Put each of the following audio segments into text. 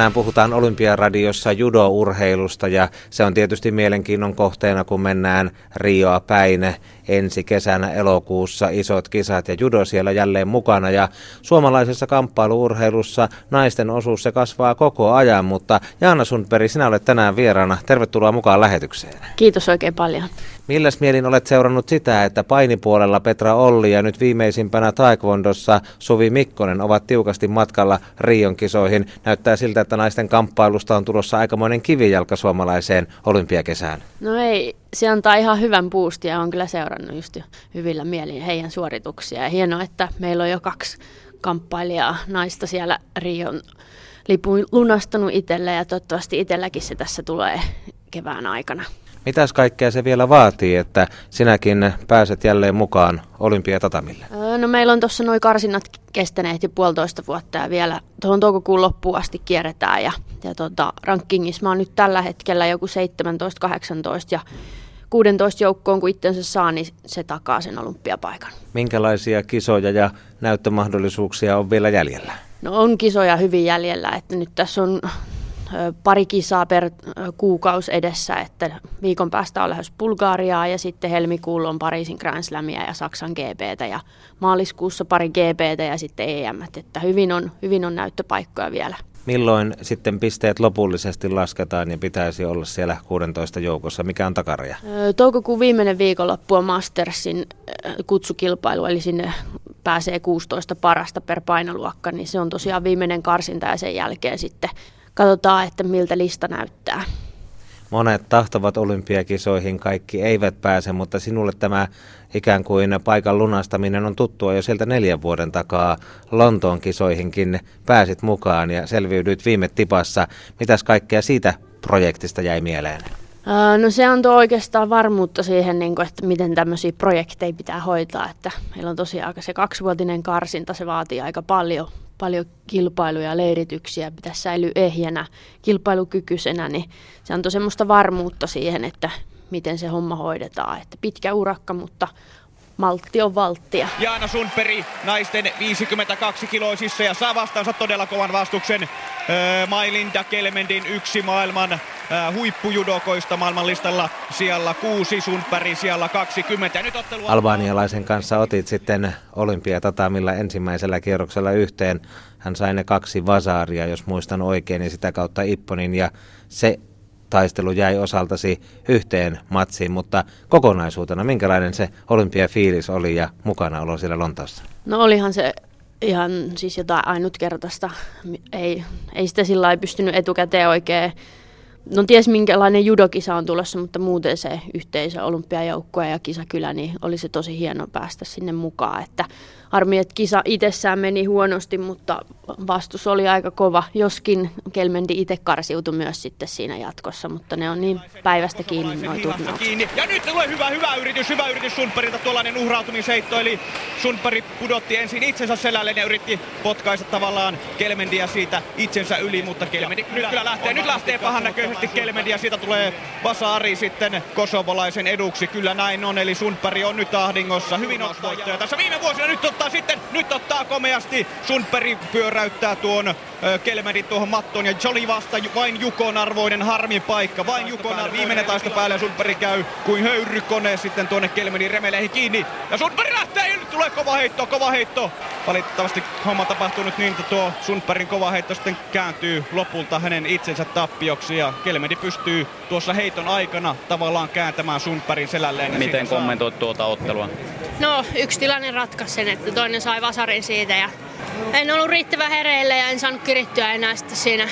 Tänään puhutaan Olympiaradiossa judo-urheilusta ja se on tietysti mielenkiinnon kohteena, kun mennään Rioa päin ensi kesänä elokuussa isot kisat ja judo siellä jälleen mukana. Ja suomalaisessa kamppailuurheilussa naisten osuus se kasvaa koko ajan, mutta Jaana Sundberg, sinä olet tänään vieraana. Tervetuloa mukaan lähetykseen. Kiitos oikein paljon. Milläs mielin olet seurannut sitä, että painipuolella Petra Olli ja nyt viimeisimpänä Taekwondossa Suvi Mikkonen ovat tiukasti matkalla Rion kisoihin? Näyttää siltä, että naisten kamppailusta on tulossa aikamoinen kivijalka suomalaiseen olympiakesään. No ei, se antaa ihan hyvän boostin ja on kyllä seurannut just hyvillä mielin heidän suorituksia. Ja hienoa, että meillä on jo kaksi kamppailijaa naista siellä Rion lipun lunastanut itselle ja toivottavasti itselläkin se tässä tulee kevään aikana. Mitäs kaikkea se vielä vaatii, että sinäkin pääset jälleen mukaan olympiatatamille? No meillä on tuossa noin karsinnat kestäneet jo puolitoista vuotta ja vielä tuohon toukokuun loppuun asti kierretään. Ja, ja tota, rankingissa mä oon nyt tällä hetkellä joku 17-18 ja 16 joukkoon, kun itsensä saa, niin se takaa sen olympiapaikan. Minkälaisia kisoja ja näyttömahdollisuuksia on vielä jäljellä? No on kisoja hyvin jäljellä, että nyt tässä on pari kisaa per kuukausi edessä, että viikon päästä on lähes Bulgariaa ja sitten helmikuulla on Pariisin Grand Slamia ja Saksan GPtä ja maaliskuussa pari GPtä ja sitten EM, että hyvin on, hyvin on näyttöpaikkoja vielä. Milloin sitten pisteet lopullisesti lasketaan ja pitäisi olla siellä 16 joukossa? Mikä on takaraja? Toukokuun viimeinen viikonloppu on Mastersin kutsukilpailu, eli sinne pääsee 16 parasta per painoluokka, niin se on tosiaan viimeinen karsinta ja sen jälkeen sitten katsotaan, että miltä lista näyttää. Monet tahtovat olympiakisoihin, kaikki eivät pääse, mutta sinulle tämä ikään kuin paikan lunastaminen on tuttua jo sieltä neljän vuoden takaa. Lontoon kisoihinkin pääsit mukaan ja selviydyit viime tipassa. Mitäs kaikkea siitä projektista jäi mieleen? No se antoi oikeastaan varmuutta siihen, niin että miten tämmöisiä projekteja pitää hoitaa. Että meillä on tosiaan se kaksivuotinen karsinta, se vaatii aika paljon, paljon kilpailuja ja leirityksiä, pitäisi säilyä ehjänä, kilpailukykyisenä, niin se antoi semmoista varmuutta siihen, että miten se homma hoidetaan. Että pitkä urakka, mutta maltti on valttia. Jaana Sundberg naisten 52-kiloisissa ja saa vastaansa todella kovan vastuksen. Mailinda Kelmendin yksi maailman huippujudokoista maailmanlistalla siellä kuusi, Sundberg siellä 20. Ja nyt ottelu... Albanialaisen kanssa otit sitten olympiatatamilla ensimmäisellä kierroksella yhteen. Hän sai ne kaksi vasaaria, jos muistan oikein, ja sitä kautta Ipponin. Ja se taistelu jäi osaltasi yhteen matsiin, mutta kokonaisuutena minkälainen se olympiafiilis oli ja mukana olo siellä Lontoossa? No olihan se ihan siis jotain ainutkertaista. Ei, ei sitä sillä pystynyt etukäteen oikein no ties minkälainen judokisa on tulossa, mutta muuten se yhteisö, olympiajoukkue ja kisakylä, niin oli se tosi hieno päästä sinne mukaan. Että harmi, että kisa itsessään meni huonosti, mutta vastus oli aika kova, joskin Kelmendi itse karsiutui myös sitten siinä jatkossa, mutta ne on niin päivästä kiinni nuo kiinni. Ja nyt tulee hyvä, hyvä yritys, hyvä yritys Sundbergilta tuollainen uhrautumisheitto, eli Sundberg pudotti ensin itsensä selälle ja yritti potkaista tavallaan Kelmendiä siitä itsensä yli, mutta Kelmendi nyt kyllä lähtee, nyt lähtee pahan näköisesti Kelmendi ja siitä tulee Basari sitten kosovolaisen eduksi. Kyllä näin on, eli Sundberg on nyt ahdingossa. Hyvin ottaa tässä viime vuosina nyt ottaa sitten, nyt ottaa komeasti. Sundberg pyöräyttää tuon Kelmedin tuohon mattoon ja Jolly vasta vain Jukon arvoinen harmi paikka. Vain Jukon. Viimeinen taisto päälle ja Sundberg käy kuin höyrykone sitten tuonne Kelmedin remeleihin kiinni. Ja Sundberg lähtee nyt tulee kova heitto, kova heitto. Valitettavasti homma tapahtuu nyt niin, että tuo Sundbergin kova heitto sitten kääntyy lopulta hänen itsensä tappioksi ja Kelmedi pystyy tuossa heiton aikana tavallaan kääntämään Sundbergin selälleen. Miten kommentoit tuota ottelua? No yksi tilanne ratkaisi sen, että toinen sai vasarin siitä ja en ollut riittävän hereillä ja en saanut kirittyä enää sitten siinä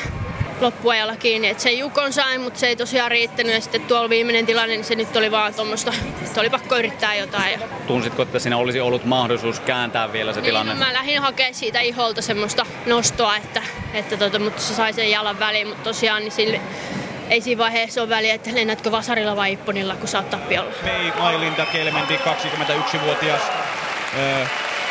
loppuajalla kiinni. Et se Jukon sai, mutta se ei tosiaan riittänyt. Ja sitten tuolla viimeinen tilanne, niin se nyt oli vaan tuommoista, että oli pakko yrittää jotain. Ja... Tunsitko, että siinä olisi ollut mahdollisuus kääntää vielä se niin, tilanne? No, mä lähdin hakemaan siitä iholta semmoista nostoa, että, että tota, mutta se sai sen jalan väliin. Mutta tosiaan niin sille, ei siinä vaiheessa ole väliä, että lennätkö vasarilla vai ipponilla, kun sä oot tappiolla. Mei Mailinda Kelmendi, 21-vuotias öö,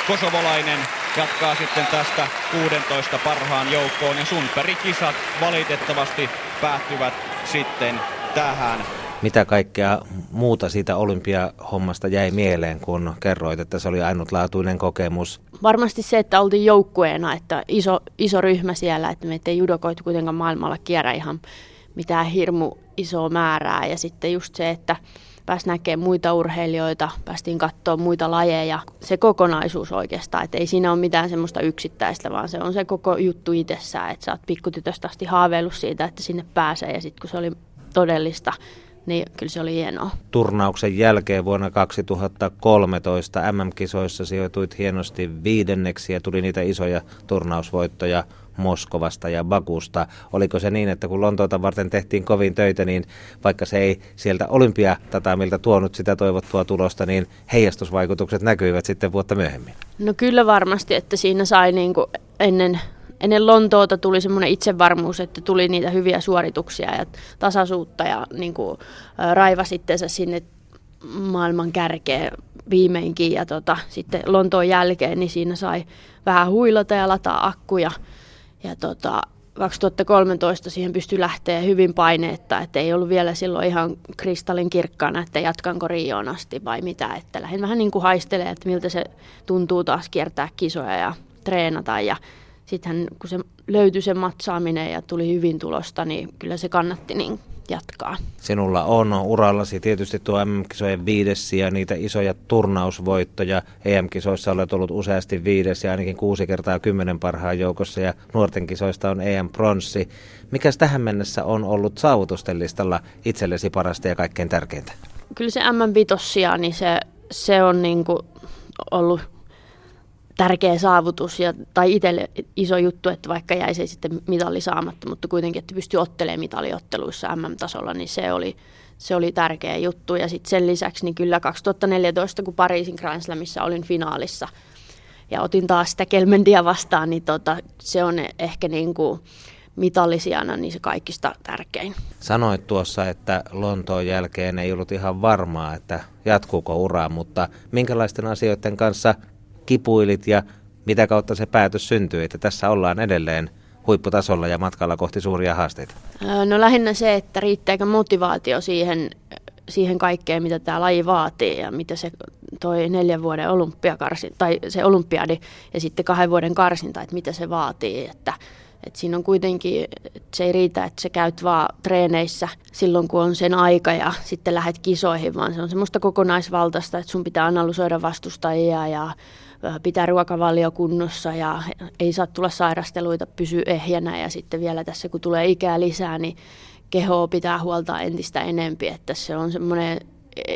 kosovolainen jatkaa sitten tästä 16 parhaan joukkoon ja Sundberg kisat valitettavasti päättyvät sitten tähän. Mitä kaikkea muuta siitä olympiahommasta jäi mieleen, kun kerroit, että se oli ainutlaatuinen kokemus? Varmasti se, että oltiin joukkueena, että iso, iso ryhmä siellä, että meitä ei judokoitu kuitenkaan maailmalla kierrä ihan mitään hirmu isoa määrää. Ja sitten just se, että pääsi näkemään muita urheilijoita, päästiin katsoa muita lajeja. Se kokonaisuus oikeastaan, että ei siinä ole mitään semmoista yksittäistä, vaan se on se koko juttu itsessään, että sä oot pikkutytöstä asti haaveillut siitä, että sinne pääsee ja sitten kun se oli todellista, niin kyllä se oli hienoa. Turnauksen jälkeen vuonna 2013 MM-kisoissa sijoituit hienosti viidenneksi ja tuli niitä isoja turnausvoittoja Moskovasta ja Bakusta. Oliko se niin, että kun Lontoota varten tehtiin kovin töitä, niin vaikka se ei sieltä olympiatatamilta tuonut sitä toivottua tulosta, niin heijastusvaikutukset näkyivät sitten vuotta myöhemmin? No kyllä varmasti, että siinä sai niin kuin ennen ennen Lontoota tuli semmoinen itsevarmuus, että tuli niitä hyviä suorituksia ja tasaisuutta ja niin kuin, raiva sinne maailman kärkeen viimeinkin. Ja tota, sitten Lontoon jälkeen niin siinä sai vähän huilata ja lataa akkuja. Ja tota, 2013 siihen pystyi lähteä hyvin paineetta, että ei ollut vielä silloin ihan kristallin kirkkaana, että jatkanko Rioon asti vai mitä, että lähdin vähän niin kuin haistelee, että miltä se tuntuu taas kiertää kisoja ja treenata. Ja sitten kun se löytyi se matsaaminen ja tuli hyvin tulosta, niin kyllä se kannatti niin jatkaa. Sinulla on urallasi tietysti tuo MM-kisojen viides ja niitä isoja turnausvoittoja. EM-kisoissa olet ollut useasti viides ja ainakin kuusi kertaa kymmenen parhaan joukossa ja nuorten kisoista on EM-pronssi. Mikäs tähän mennessä on ollut saavutusten listalla itsellesi parasta ja kaikkein tärkeintä? Kyllä se MM-vitossia, niin se, se on niin kuin ollut tärkeä saavutus ja, tai itselle iso juttu, että vaikka jäisi sitten mitalli saamatta, mutta kuitenkin, että pystyi ottelemaan mitaliotteluissa MM-tasolla, niin se oli, se oli tärkeä juttu. Ja sitten sen lisäksi niin kyllä 2014, kun Pariisin Grand Slamissa olin finaalissa ja otin taas sitä Kelmendia vastaan, niin tota, se on ehkä niin kuin mitallisijana niin se kaikista tärkein. Sanoit tuossa, että Lontoon jälkeen ei ollut ihan varmaa, että jatkuuko ura, mutta minkälaisten asioiden kanssa kipuilit ja mitä kautta se päätös syntyi, että tässä ollaan edelleen huipputasolla ja matkalla kohti suuria haasteita? No lähinnä se, että riittääkö motivaatio siihen, siihen kaikkeen, mitä tämä laji vaatii ja mitä se toi neljän vuoden olympiakarsin, tai se olympiadi ja sitten kahden vuoden karsinta, että mitä se vaatii, että et siinä on kuitenkin, että se ei riitä, että sä käyt vaan treeneissä silloin, kun on sen aika ja sitten lähdet kisoihin, vaan se on semmoista kokonaisvaltaista, että sun pitää analysoida vastustajia ja pitää ruokavalio kunnossa ja ei saa tulla sairasteluita, pysyä ehjänä ja sitten vielä tässä kun tulee ikää lisää, niin kehoa pitää huoltaa entistä enempi, että se on semmoinen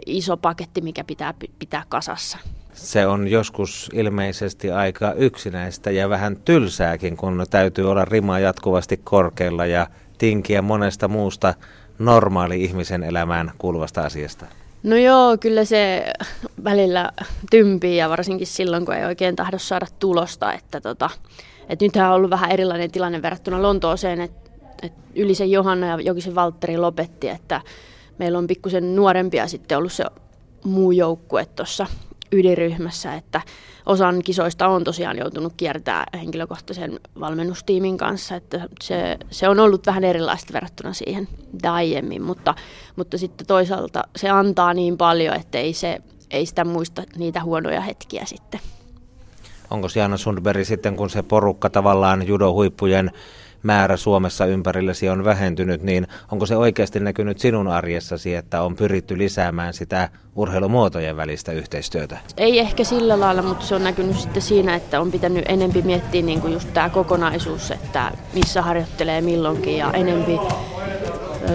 iso paketti, mikä pitää pitää kasassa. Se on joskus ilmeisesti aika yksinäistä ja vähän tylsääkin, kun täytyy olla rima jatkuvasti korkealla ja tinkiä monesta muusta normaali ihmisen elämään kuuluvasta asiasta. No joo, kyllä se välillä tympii ja varsinkin silloin, kun ei oikein tahdo saada tulosta. Että tota, et nythän on ollut vähän erilainen tilanne verrattuna Lontooseen, että et Ylisen Johanna ja Jokisen Valtteri lopetti, että meillä on pikkusen nuorempia sitten ollut se muu joukkue tuossa ydinryhmässä, että osan kisoista on tosiaan joutunut kiertää henkilökohtaisen valmennustiimin kanssa, että se, se on ollut vähän erilaista verrattuna siihen aiemmin, mutta, mutta sitten toisaalta se antaa niin paljon, että ei, se, ei sitä muista niitä huonoja hetkiä sitten. Onko Jana Sundberg sitten, kun se porukka tavallaan judohuippujen määrä Suomessa ympärillesi on vähentynyt, niin onko se oikeasti näkynyt sinun arjessasi, että on pyritty lisäämään sitä urheilumuotojen välistä yhteistyötä? Ei ehkä sillä lailla, mutta se on näkynyt sitten siinä, että on pitänyt enempi miettiä niin kuin just tämä kokonaisuus, että missä harjoittelee milloinkin ja enempi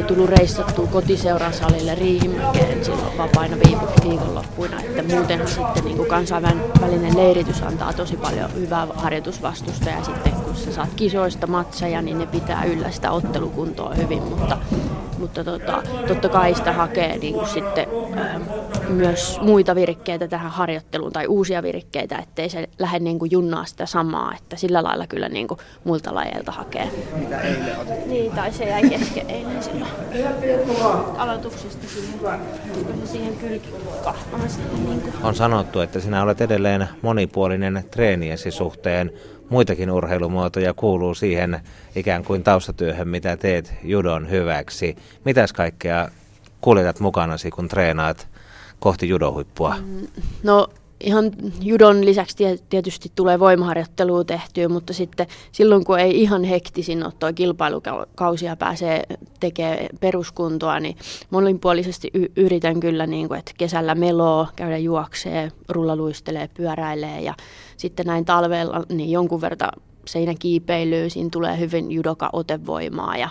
tullut reissattua kotiseuran salille Riihimäkeen silloin vapaina viikonloppuina, että muuten sitten niin kuin kansainvälinen leiritys antaa tosi paljon hyvää harjoitusvastusta ja sitten kun sä saat kisoista matseja, niin ne pitää yllä sitä ottelukuntoa hyvin, mutta, mutta tota, totta kai sitä hakee niin kuin sitten äh, myös muita virikkeitä tähän harjoitteluun tai uusia virikkeitä, ettei se lähde niin kuin junnaa sitä samaa, että sillä lailla kyllä niin kuin muilta lajeilta hakee. Mitä eilen otettiin? Niin, tai se jäi kesken eilen silloin aloituksesta siihen, siihen kylkikahvaan. Niin kuin. On sanottu, että sinä olet edelleen monipuolinen treeniesi suhteen. Muitakin urheilumuotoja kuuluu siihen ikään kuin taustatyöhön, mitä teet judon hyväksi. Mitäs kaikkea kuljetat mukanasi, kun treenaat kohti judohuippua? No ihan judon lisäksi tietysti tulee voimaharjoittelua tehtyä, mutta sitten silloin kun ei ihan hektisin tuo kilpailukausia pääsee tekemään peruskuntoa, niin moninpuolisesti y- yritän kyllä, niin kuin, että kesällä meloo, käydä juoksee, rullaluistelee, pyöräilee ja sitten näin talvella niin jonkun verran seinäkiipeilyä, siinä tulee hyvin judoka otevoimaa ja,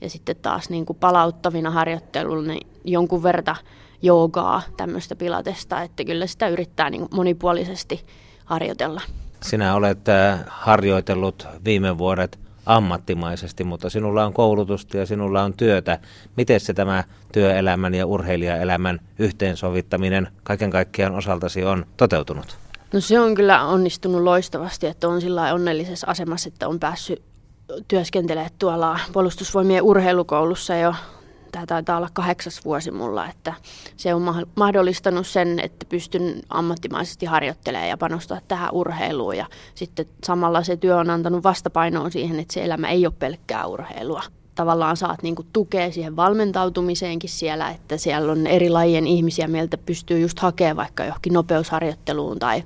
ja sitten taas niin kuin palauttavina harjoittelulla niin jonkun verran joogaa, tämmöistä pilatesta, että kyllä sitä yrittää niin monipuolisesti harjoitella. Sinä olet äh, harjoitellut viime vuodet ammattimaisesti, mutta sinulla on koulutusta ja sinulla on työtä. Miten se tämä työelämän ja urheilijaelämän yhteensovittaminen kaiken kaikkiaan osaltasi on toteutunut? No se on kyllä onnistunut loistavasti, että on sillä onnellisessa asemassa, että on päässyt työskentelemään tuolla puolustusvoimien urheilukoulussa jo tämä taitaa olla kahdeksas vuosi mulla, että se on mahdollistanut sen, että pystyn ammattimaisesti harjoittelemaan ja panostaa tähän urheiluun. Ja sitten samalla se työ on antanut vastapainoa siihen, että se elämä ei ole pelkkää urheilua. Tavallaan saat niinku tukea siihen valmentautumiseenkin siellä, että siellä on eri lajien ihmisiä, mieltä pystyy just hakemaan vaikka johonkin nopeusharjoitteluun tai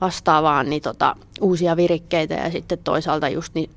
vastaavaan niin tota, uusia virikkeitä ja sitten toisaalta just niin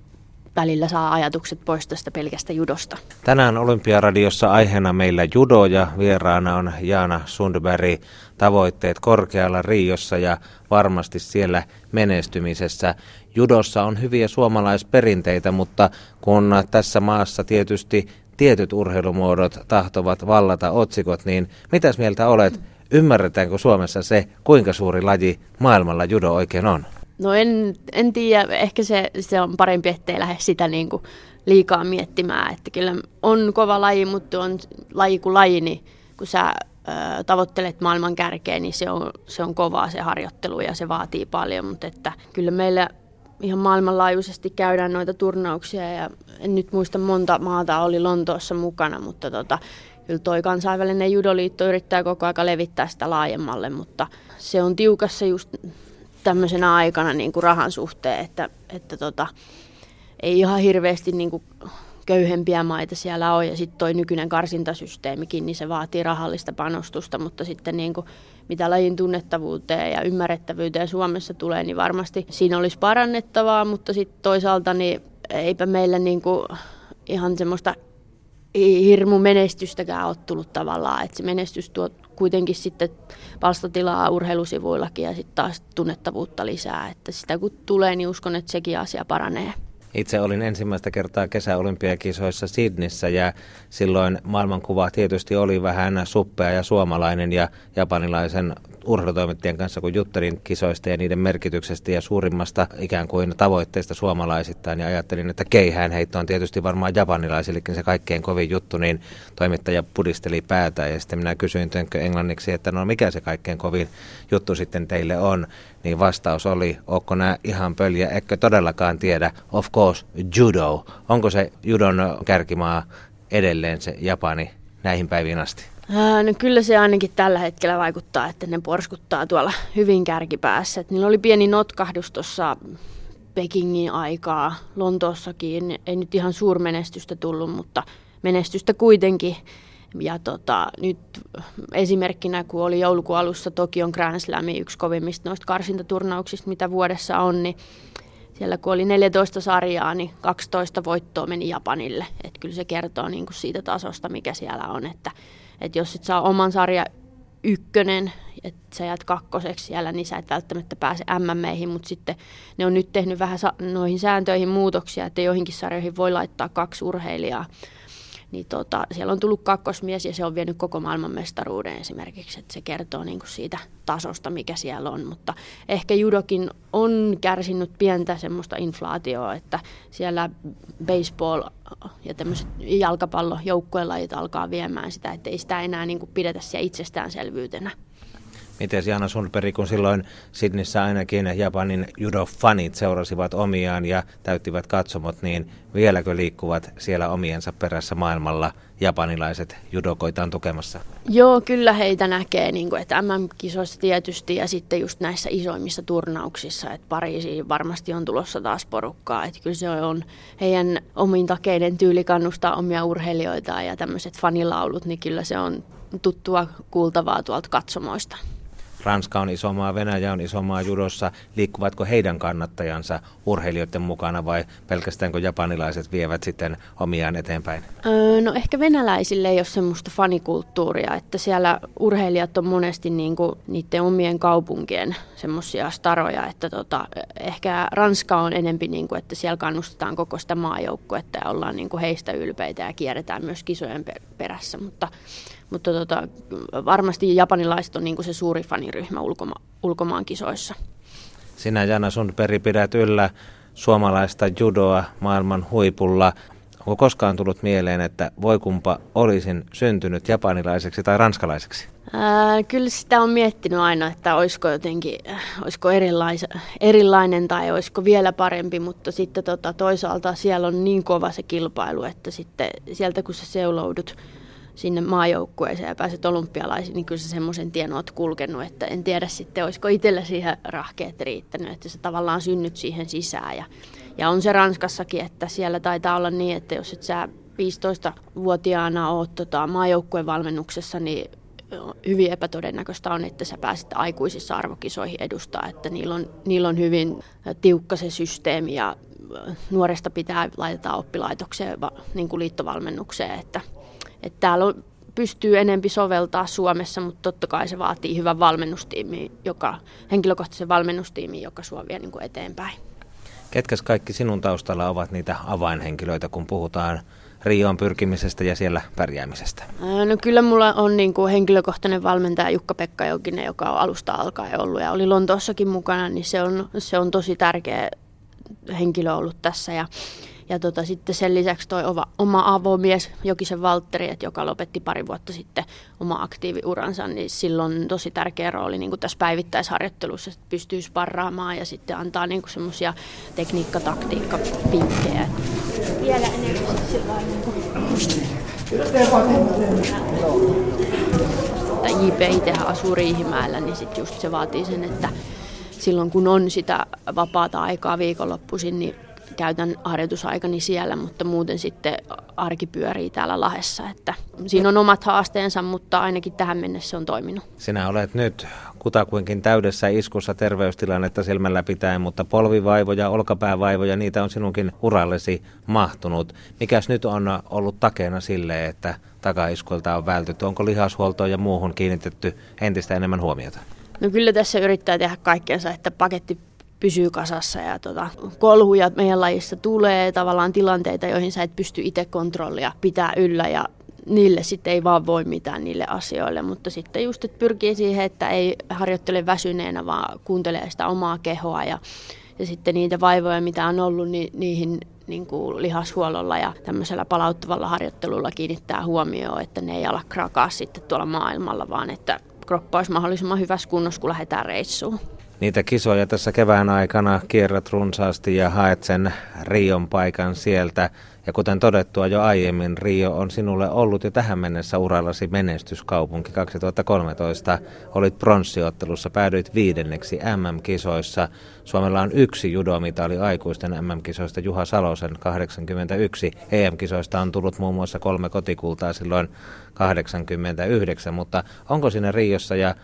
välillä saa ajatukset pois tästä pelkästä judosta. Tänään Olympiaradiossa aiheena meillä judo ja vieraana on Jaana Sundberg. Tavoitteet korkealla Riossa ja varmasti siellä menestymisessä. Judossa on hyviä suomalaisperinteitä, mutta kun tässä maassa tietysti tietyt urheilumuodot tahtovat vallata otsikot, niin mitäs mieltä olet? Ymmärretäänkö Suomessa se, kuinka suuri laji maailmalla judo oikein on? No en, en tiedä, ehkä se, se on parempi, ettei lähde sitä niin kuin liikaa miettimään. Että kyllä on kova laji, mutta on laji kuin laji, niin kun sä ö, tavoittelet maailman kärkeä, niin se on, se on kovaa se harjoittelu ja se vaatii paljon. Mutta että kyllä meillä ihan maailmanlaajuisesti käydään noita turnauksia ja en nyt muista monta maata oli Lontoossa mukana, mutta tota, kyllä toi kansainvälinen judoliitto yrittää koko ajan levittää sitä laajemmalle, mutta se on tiukassa just tämmöisenä aikana niin kuin rahan suhteen, että, että tota, ei ihan hirveästi niin kuin köyhempiä maita siellä ole. Ja sitten toi nykyinen karsintasysteemikin, niin se vaatii rahallista panostusta, mutta sitten niin kuin, mitä lajin tunnettavuuteen ja ymmärrettävyyteen Suomessa tulee, niin varmasti siinä olisi parannettavaa, mutta sitten toisaalta niin eipä meillä niin kuin ihan semmoista hirmu menestystäkään ole tullut tavallaan, että se menestys tuo kuitenkin sitten palstatilaa urheilusivuillakin ja sitten taas tunnettavuutta lisää. Että sitä kun tulee, niin uskon, että sekin asia paranee. Itse olin ensimmäistä kertaa kesäolympiakisoissa Sydnissä ja silloin maailmankuva tietysti oli vähän suppea ja suomalainen ja japanilaisen urheilutoimittajan kanssa, kun juttelin kisoista ja niiden merkityksestä ja suurimmasta ikään kuin tavoitteista suomalaisittain. Ja ajattelin, että keihään heitto on tietysti varmaan japanilaisillekin se kaikkein kovin juttu, niin toimittaja pudisteli päätä ja sitten minä kysyin englanniksi, että no mikä se kaikkein kovin juttu sitten teille on. Niin vastaus oli, onko nämä ihan pöljä, eikö todellakaan tiedä, of course, judo. Onko se judon kärkimaa edelleen se Japani näihin päiviin asti? Ää, no kyllä se ainakin tällä hetkellä vaikuttaa, että ne porskuttaa tuolla hyvin kärkipäässä. Et niillä oli pieni notkahdus tuossa Pekingin aikaa, Lontoossakin. Ei nyt ihan suurmenestystä tullut, mutta menestystä kuitenkin. Ja tota, nyt esimerkkinä, kun oli joulukuun alussa Tokion Grand Slam, yksi kovimmista noista karsintaturnauksista, mitä vuodessa on, niin siellä kun oli 14 sarjaa, niin 12 voittoa meni Japanille. Et kyllä se kertoo niin kuin siitä tasosta, mikä siellä on, että että jos et saa oman sarja ykkönen, että sä jäät kakkoseksi siellä, niin sä et välttämättä pääse MMEihin, mutta sitten ne on nyt tehnyt vähän noihin sääntöihin muutoksia, että joihinkin sarjoihin voi laittaa kaksi urheilijaa niin tota, siellä on tullut kakkosmies ja se on vienyt koko maailman mestaruuden esimerkiksi, että se kertoo niin kuin siitä tasosta, mikä siellä on, mutta ehkä judokin on kärsinyt pientä semmoista inflaatioa, että siellä baseball ja tämmöiset jalkapallo joukkuelajit alkaa viemään sitä, että ei sitä enää niin kuin pidetä siellä itsestäänselvyytenä. Miten Jana Sundberg, kun silloin Sydnissä ainakin Japanin judo-fanit seurasivat omiaan ja täyttivät katsomot, niin vieläkö liikkuvat siellä omiensa perässä maailmalla japanilaiset judokoitaan tukemassa? Joo, kyllä heitä näkee, niin kuin, että MM-kisoissa tietysti ja sitten just näissä isoimmissa turnauksissa, että Pariisiin varmasti on tulossa taas porukkaa, että kyllä se on heidän omiin takeiden tyyli kannustaa omia urheilijoitaan ja tämmöiset fanilaulut, niin kyllä se on tuttua kuultavaa tuolta katsomoista. Ranska on iso maa, Venäjä on iso maa judossa. Liikkuvatko heidän kannattajansa urheilijoiden mukana vai pelkästäänkö japanilaiset vievät sitten omiaan eteenpäin? Öö, no ehkä venäläisille ei ole semmoista fanikulttuuria, että siellä urheilijat on monesti niinku niiden omien kaupunkien semmoisia staroja, että tota, ehkä Ranska on enempi, niinku, että siellä kannustetaan koko sitä maajoukkuetta ja ollaan niinku heistä ylpeitä ja kierretään myös kisojen perässä, mutta mutta tota, varmasti japanilaiset on niin se suuri faniryhmä ulkoma- ulkomaan kisoissa. Sinä Jana Sundberg pidät yllä suomalaista judoa maailman huipulla. Onko koskaan tullut mieleen, että voi kumpa olisin syntynyt japanilaiseksi tai ranskalaiseksi? Ää, kyllä sitä on miettinyt aina, että olisiko jotenkin, olisiko erilais, erilainen tai olisiko vielä parempi, mutta sitten tota, toisaalta siellä on niin kova se kilpailu, että sitten sieltä kun sä seuloudut sinne maajoukkueeseen ja pääset olympialaisiin, niin kyllä sä semmoisen tien oot kulkenut, että en tiedä sitten, olisiko itsellä siihen rahkeet riittänyt, että sä tavallaan synnyt siihen sisään. Ja, ja on se Ranskassakin, että siellä taitaa olla niin, että jos et sä 15-vuotiaana oot tota, maajoukkueen valmennuksessa, niin hyvin epätodennäköistä on, että sä pääset aikuisissa arvokisoihin edustaa, että niillä on, niillä on hyvin tiukka se systeemi ja nuoresta pitää laittaa oppilaitokseen niin kuin liittovalmennukseen, että että täällä on, pystyy enempi soveltaa Suomessa, mutta totta kai se vaatii hyvän valmennustiimi, joka, henkilökohtaisen valmennustiimi, joka sua vie niin kuin eteenpäin. Ketkäs kaikki sinun taustalla ovat niitä avainhenkilöitä, kun puhutaan Rioon pyrkimisestä ja siellä pärjäämisestä? No kyllä mulla on niin kuin henkilökohtainen valmentaja Jukka-Pekka Jokinen, joka on alusta alkaen ollut ja oli Lontoossakin mukana, niin se on, se on tosi tärkeä henkilö ollut tässä. Ja ja tota, sitten sen lisäksi toi oma, oma avomies Jokisen Valtteri, että joka lopetti pari vuotta sitten oma aktiiviuransa, niin silloin on tosi tärkeä rooli niin kuin tässä päivittäisharjoittelussa, että pystyy sparraamaan ja sitten antaa niin kuin semmoisia tekniikka, taktiikka, pinkkejä. Vielä niin kuin... JP itse asuu Riihimäellä, niin sitten just se vaatii sen, että silloin kun on sitä vapaata aikaa viikonloppuisin, niin käytän harjoitusaikani siellä, mutta muuten sitten arki pyörii täällä Lahessa. Että siinä on omat haasteensa, mutta ainakin tähän mennessä se on toiminut. Sinä olet nyt kutakuinkin täydessä iskussa terveystilannetta silmällä pitäen, mutta polvivaivoja, olkapäävaivoja, niitä on sinunkin urallesi mahtunut. Mikäs nyt on ollut takeena sille, että takaiskuilta on vältytty? Onko lihashuoltoon ja muuhun kiinnitetty entistä enemmän huomiota? No kyllä tässä yrittää tehdä kaikkensa, että paketti pysyy kasassa ja tota, kolhuja meidän lajissa tulee tavallaan tilanteita, joihin sä et pysty itse kontrollia pitää yllä ja niille sitten ei vaan voi mitään niille asioille, mutta sitten just, että pyrkii siihen, että ei harjoittele väsyneenä, vaan kuuntelee sitä omaa kehoa ja, ja sitten niitä vaivoja, mitä on ollut, niin niihin niin kuin lihashuollolla ja tämmöisellä palauttavalla harjoittelulla kiinnittää huomioon, että ne ei ala krakaa sitten tuolla maailmalla, vaan että kroppa olisi mahdollisimman hyvässä kunnossa, kun lähdetään reissuun niitä kisoja tässä kevään aikana kierrät runsaasti ja haet sen Rion paikan sieltä. Ja kuten todettua jo aiemmin, Rio on sinulle ollut jo tähän mennessä urallasi menestyskaupunki 2013. Olit pronssiottelussa, päädyit viidenneksi MM-kisoissa. Suomella on yksi judomitali aikuisten MM-kisoista Juha Salosen 81. EM-kisoista on tullut muun muassa kolme kotikultaa silloin 89, mutta onko sinne Riossa ja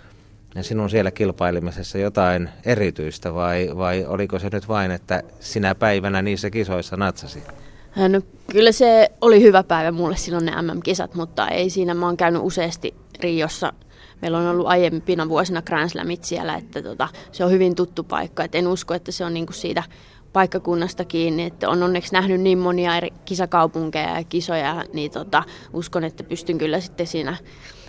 ja sinun siellä kilpailemisessa jotain erityistä vai, vai oliko se nyt vain, että sinä päivänä niissä kisoissa natsasi? No, kyllä se oli hyvä päivä mulle silloin ne MM-kisat, mutta ei siinä. Mä oon käynyt useasti Riossa. Meillä on ollut aiempina vuosina Grand Slamit siellä, että tota, se on hyvin tuttu paikka. Et en usko, että se on niinku siitä paikkakunnasta kiinni, että on onneksi nähnyt niin monia eri kisakaupunkeja ja kisoja, niin tota, uskon, että pystyn kyllä sitten siinä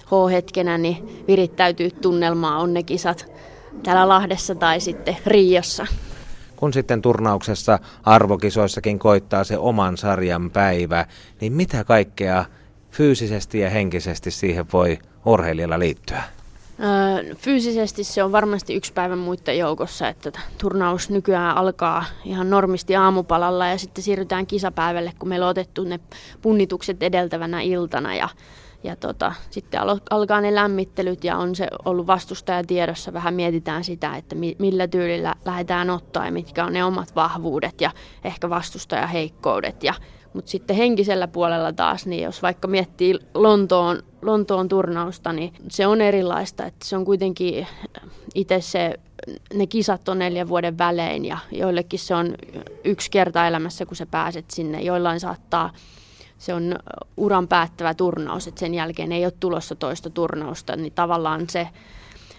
H-hetkenä niin virittäytyy tunnelmaa on ne kisat täällä Lahdessa tai sitten Riossa. Kun sitten turnauksessa arvokisoissakin koittaa se oman sarjan päivä, niin mitä kaikkea fyysisesti ja henkisesti siihen voi urheilijalla liittyä? Fyysisesti se on varmasti yksi päivän muiden joukossa, että turnaus nykyään alkaa ihan normisti aamupalalla ja sitten siirrytään kisapäivälle, kun meillä on otettu ne punnitukset edeltävänä iltana ja, ja tota, sitten alkaa ne lämmittelyt ja on se ollut vastustaja tiedossa. Vähän mietitään sitä, että millä tyylillä lähdetään ottaa ja mitkä on ne omat vahvuudet ja ehkä vastustaja heikkoudet ja mutta sitten henkisellä puolella taas, niin jos vaikka miettii Lontoon, Lontoon turnausta, niin se on erilaista. Että se on kuitenkin itse se, ne kisat on neljän vuoden välein ja joillekin se on yksi kerta elämässä, kun sä pääset sinne. Joillain saattaa se on uran päättävä turnaus, että sen jälkeen ei ole tulossa toista turnausta, niin tavallaan se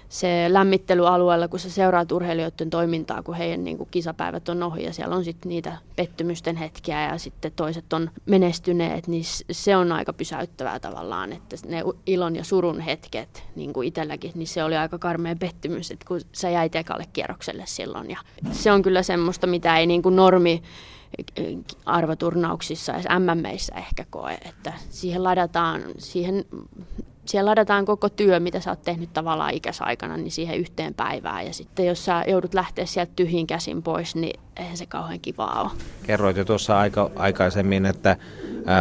se lämmittelyalueella, kun sä seuraat urheilijoiden toimintaa, kun heidän niin kuin kisapäivät on ohi ja siellä on sitten niitä pettymysten hetkiä ja sitten toiset on menestyneet, niin se on aika pysäyttävää tavallaan, että ne ilon ja surun hetket, niin kuin itselläkin, niin se oli aika karmea pettymys, että kun sä jäit ekalle kierrokselle silloin ja se on kyllä semmoista, mitä ei niin kuin normi arvoturnauksissa ja MMEissä ehkä koe, että siihen ladataan, siihen siellä ladataan koko työ, mitä sä oot tehnyt tavallaan ikäsaikana, niin siihen yhteen päivään. Ja sitten jos sä joudut lähteä sieltä tyhjin käsin pois, niin eihän se kauhean kivaa ole. Kerroit jo tuossa aika, aikaisemmin, että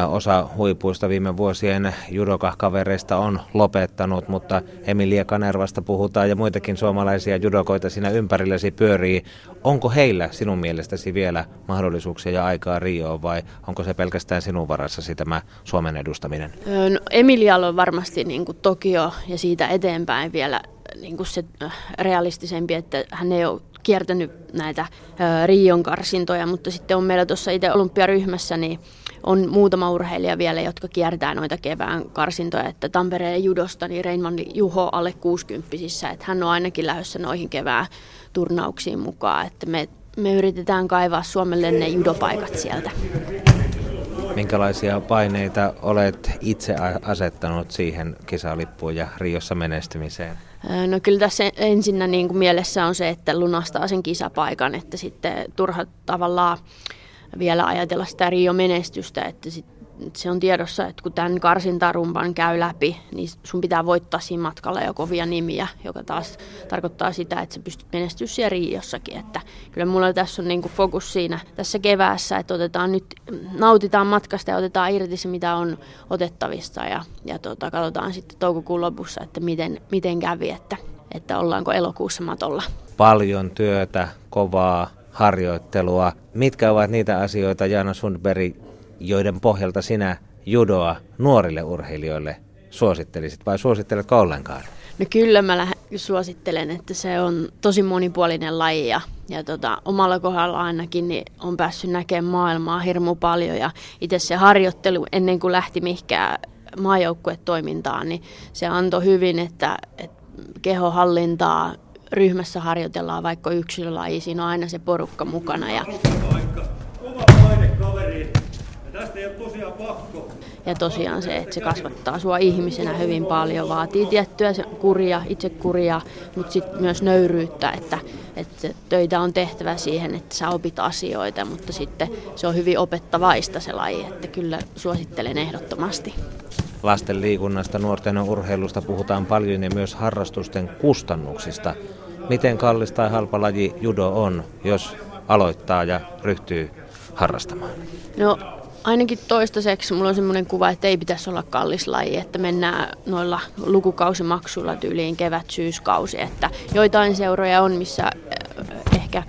osa huipuista viime vuosien judokahkavereista on lopettanut, mutta Emilia Kanervasta puhutaan ja muitakin suomalaisia judokoita siinä ympärillesi pyörii. Onko heillä sinun mielestäsi vielä mahdollisuuksia ja aikaa Rioon vai onko se pelkästään sinun varassasi tämä Suomen edustaminen? No, Emilialla on varmasti niin kuin Tokio ja siitä eteenpäin vielä niin kuin se realistisempi, että hän ei ole kiertänyt näitä Rion karsintoja, mutta sitten on meillä tuossa itse olympiaryhmässä, niin on muutama urheilija vielä, jotka kiertää noita kevään karsintoja, että Tampereen judosta, niin Reinman Juho alle 60 että hän on ainakin lähdössä noihin kevään turnauksiin mukaan, että me, me yritetään kaivaa Suomelle ne judopaikat sieltä. Minkälaisia paineita olet itse asettanut siihen kisalippuun ja Riossa menestymiseen? No kyllä tässä ensinnä niin kuin mielessä on se, että lunastaa sen kisapaikan, että sitten turha tavallaan vielä ajatella sitä Rio-menestystä, että sit se on tiedossa, että kun tämän karsintarumpan käy läpi, niin sun pitää voittaa siinä matkalla jo kovia nimiä, joka taas tarkoittaa sitä, että sä pystyt menestyä siellä Riossakin. Että kyllä mulla tässä on niinku fokus siinä tässä keväässä, että otetaan nyt, nautitaan matkasta ja otetaan irti se, mitä on otettavista ja, ja tota, katsotaan sitten toukokuun lopussa, että miten, miten kävi, että, että ollaanko elokuussa matolla. Paljon työtä, kovaa harjoittelua. Mitkä ovat niitä asioita, Jaana Sundberg, joiden pohjalta sinä judoa nuorille urheilijoille suosittelisit vai suositteletko ollenkaan? No kyllä mä suosittelen, että se on tosi monipuolinen laji ja, ja tota, omalla kohdalla ainakin niin on päässyt näkemään maailmaa hirmu paljon ja itse se harjoittelu ennen kuin lähti mihinkään maajoukkuetoimintaan, niin se antoi hyvin, että, että kehohallintaa, ryhmässä harjoitellaan vaikka yksilölaji, siinä on aina se porukka mukana. Ja... Ja tosiaan se, että se kasvattaa sua ihmisenä hyvin paljon, vaatii tiettyä kuria, itse kuria, mutta sitten myös nöyryyttä, että, että töitä on tehtävä siihen, että sä opit asioita, mutta sitten se on hyvin opettavaista se laji, että kyllä suosittelen ehdottomasti. Lasten liikunnasta, nuorten urheilusta puhutaan paljon ja myös harrastusten kustannuksista. Miten kallis tai halpa laji judo on, jos aloittaa ja ryhtyy harrastamaan? No ainakin toistaiseksi mulla on semmoinen kuva, että ei pitäisi olla kallis laji, että mennään noilla lukukausimaksuilla tyyliin kevät-syyskausi, että joitain seuroja on, missä eh, ehkä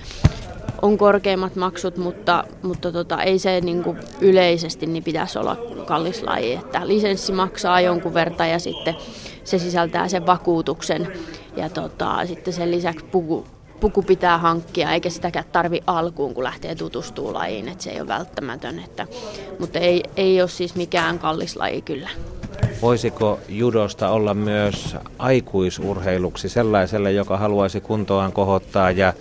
on korkeimmat maksut, mutta, mutta tota, ei se niin kuin yleisesti niin pitäisi olla kallis laji. Että lisenssi maksaa jonkun verran ja sitten se sisältää sen vakuutuksen ja tota, sitten sen lisäksi puku, puku pitää hankkia, eikä sitäkään tarvi alkuun, kun lähtee tutustumaan lajiin, että se ei ole välttämätön. Että, mutta ei, ei ole siis mikään kallis laji kyllä. Voisiko judosta olla myös aikuisurheiluksi sellaiselle, joka haluaisi kuntoaan kohottaa ja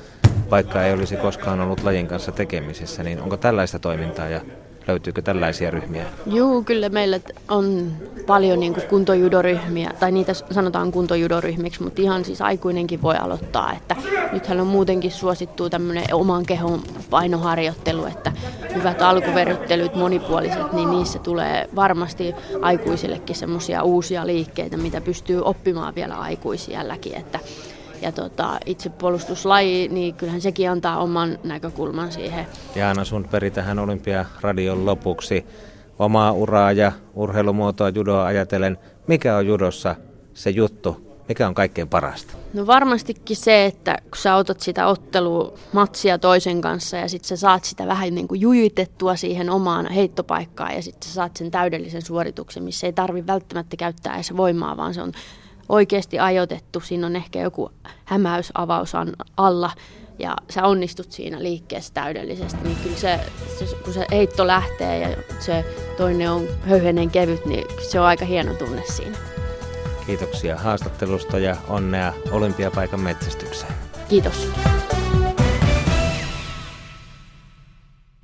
vaikka ei olisi koskaan ollut lajin kanssa tekemisissä, niin onko tällaista toimintaa ja Löytyykö tällaisia ryhmiä? Joo, kyllä meillä on paljon niin kuin kuntojudoryhmiä, tai niitä sanotaan kuntojudoryhmiksi, mutta ihan siis aikuinenkin voi aloittaa. Että nythän on muutenkin suosittu tämmöinen oman kehon painoharjoittelu, että hyvät alkuverryttelyt, monipuoliset, niin niissä tulee varmasti aikuisillekin semmoisia uusia liikkeitä, mitä pystyy oppimaan vielä aikuisielläkin. Että ja tota, itse puolustuslaji, niin kyllähän sekin antaa oman näkökulman siihen. Jaana Sundberg tähän Olympiaradion lopuksi omaa uraa ja urheilumuotoa judoa ajatellen. Mikä on judossa se juttu, mikä on kaikkein parasta? No varmastikin se, että kun sä otat sitä ottelua matsia toisen kanssa ja sitten sä saat sitä vähän niin kuin jujutettua siihen omaan heittopaikkaan ja sitten sä saat sen täydellisen suorituksen, missä ei tarvi välttämättä käyttää edes voimaa, vaan se on oikeasti ajoitettu. Siinä on ehkä joku hämäysavaus alla ja sä onnistut siinä liikkeessä täydellisesti, niin kyllä se, se, kun se heitto lähtee ja se toinen on höyhenen kevyt, niin se on aika hieno tunne siinä. Kiitoksia haastattelusta ja onnea olympiapaikan metsästykseen. Kiitos.